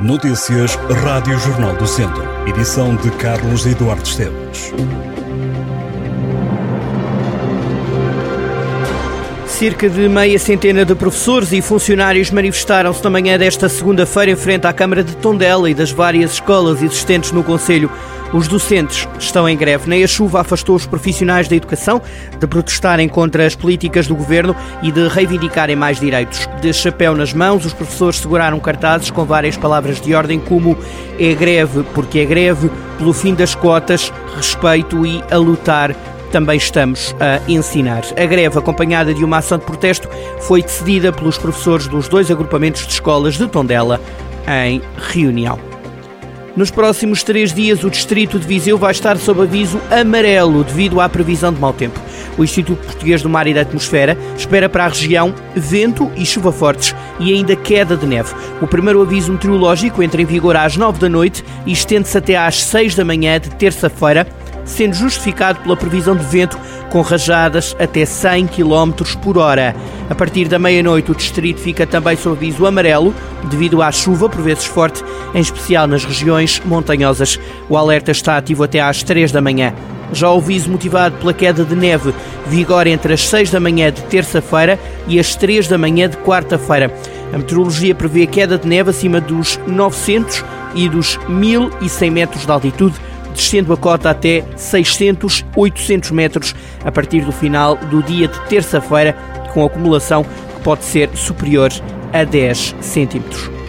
Notícias Rádio Jornal do Centro. Edição de Carlos Eduardo Esteves. Cerca de meia centena de professores e funcionários manifestaram-se na manhã desta segunda-feira em frente à Câmara de Tondela e das várias escolas existentes no Conselho. Os docentes estão em greve. Nem a chuva afastou os profissionais da educação de protestarem contra as políticas do governo e de reivindicarem mais direitos. De chapéu nas mãos, os professores seguraram cartazes com várias palavras de ordem, como é greve porque é greve, pelo fim das cotas, respeito e a lutar também estamos a ensinar. A greve, acompanhada de uma ação de protesto, foi decidida pelos professores dos dois agrupamentos de escolas de Tondela em reunião. Nos próximos três dias, o Distrito de Viseu vai estar sob aviso amarelo devido à previsão de mau tempo. O Instituto Português do Mar e da Atmosfera espera para a região vento e chuva fortes e ainda queda de neve. O primeiro aviso meteorológico entra em vigor às nove da noite e estende-se até às seis da manhã de terça-feira sendo justificado pela previsão de vento com rajadas até 100 km por hora. A partir da meia-noite, o distrito fica também sob aviso amarelo, devido à chuva, por vezes forte, em especial nas regiões montanhosas. O alerta está ativo até às 3 da manhã. Já o aviso motivado pela queda de neve vigora entre as 6 da manhã de terça-feira e as 3 da manhã de quarta-feira. A meteorologia prevê queda de neve acima dos 900 e dos 1100 metros de altitude descendo a cota até 600, 800 metros a partir do final do dia de terça-feira, com acumulação que pode ser superior a 10 centímetros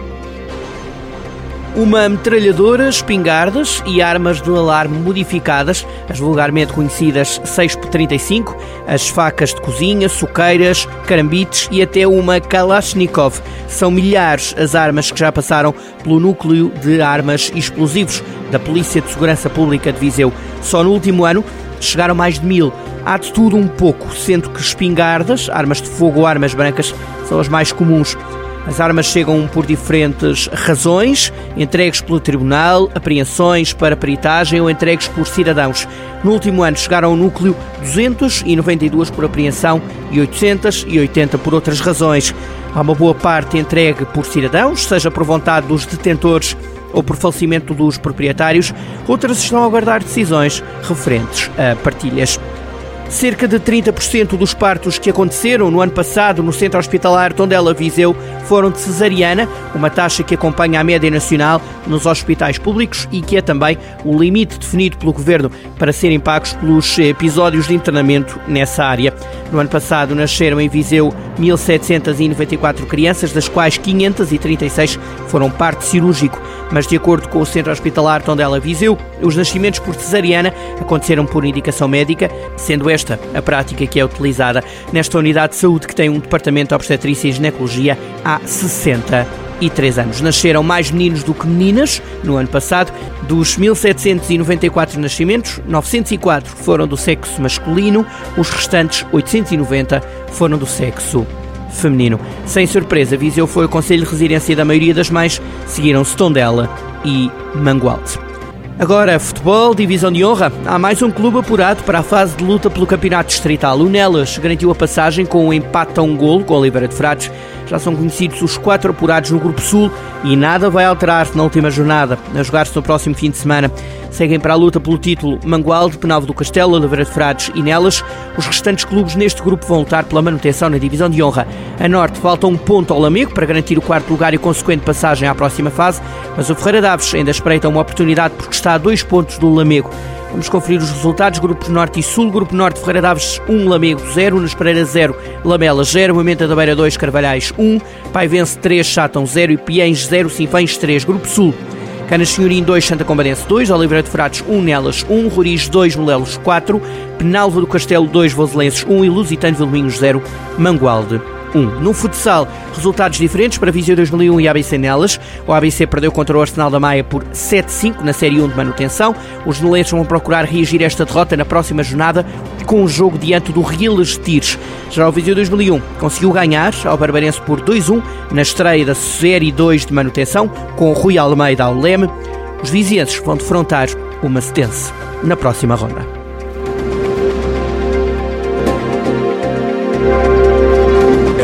uma metralhadora, espingardas e armas de alarme modificadas, as vulgarmente conhecidas 6x35, as facas de cozinha, suqueiras, carambites e até uma Kalashnikov. São milhares as armas que já passaram pelo núcleo de armas explosivos da Polícia de Segurança Pública de Viseu. Só no último ano chegaram mais de mil. Há de tudo um pouco, sendo que espingardas, armas de fogo ou armas brancas são as mais comuns. As armas chegam por diferentes razões, entregues pelo Tribunal, apreensões para peritagem ou entregues por cidadãos. No último ano chegaram ao núcleo 292 por apreensão e 880 por outras razões. Há uma boa parte entregue por cidadãos, seja por vontade dos detentores ou por falecimento dos proprietários, outras estão a aguardar decisões referentes a partilhas. Cerca de 30% dos partos que aconteceram no ano passado no Centro Hospitalar Tondela Viseu foram de cesariana, uma taxa que acompanha a média nacional nos hospitais públicos e que é também o limite definido pelo Governo para serem pagos pelos episódios de internamento nessa área. No ano passado nasceram em Viseu 1.794 crianças, das quais 536 foram parto cirúrgico mas de acordo com o Centro Hospitalar Tondela Viseu, os nascimentos por cesariana aconteceram por indicação médica, sendo esta a prática que é utilizada nesta unidade de saúde que tem um departamento de obstetrícia e ginecologia há 63 anos. Nasceram mais meninos do que meninas no ano passado. Dos 1.794 nascimentos, 904 foram do sexo masculino, os restantes 890 foram do sexo feminino. Sem surpresa, Viseu foi o conselho de residência da maioria das mães, seguiram-se Tondela e Mangualde. Agora, futebol, divisão de honra. Há mais um clube apurado para a fase de luta pelo campeonato distrital. O Nelas garantiu a passagem com um empate a um golo com Oliveira de Frades já são conhecidos os quatro apurados no Grupo Sul e nada vai alterar-se na última jornada, a jogar-se no próximo fim de semana. Seguem para a luta pelo título Mangualde, Penalvo do Castelo, Oliveira de Frades e Nelas. Os restantes clubes neste grupo vão lutar pela manutenção na divisão de honra. A Norte falta um ponto ao Lamego para garantir o quarto lugar e consequente passagem à próxima fase, mas o Ferreira Daves ainda espreita uma oportunidade porque está a dois pontos do Lamego. Vamos conferir os resultados. Grupos Norte e Sul. Grupo Norte, Ferreira Daves 1, Lamego 0, Nas Pereira 0, Lamela 0, Moimenta da Beira 2, Carvalhais 1, Paivense 3, Chatão 0 e Piens 0, Sinfães 3. Grupo Sul. Canas Senhorim 2, Santa Combadense 2, Oliveira de Frades 1, Nelas 1, Roriz 2, Molelos 4, Penalva do Castelo 2, Voselenses 1 e Lusitano Vilminhos 0, Mangualde 1. No futsal, resultados diferentes para Viseu 2001 e ABC Nelas. O ABC perdeu contra o Arsenal da Maia por 7-5 na Série 1 de manutenção. Os nelenses vão procurar reagir a esta derrota na próxima jornada com um jogo diante do Riles Tires. Já o Viseu 2001 conseguiu ganhar ao Barbarense por 2-1 na estreia da Série 2 de manutenção com o Rui Almeida ao leme. Os vizienses vão defrontar o Macedense na próxima ronda.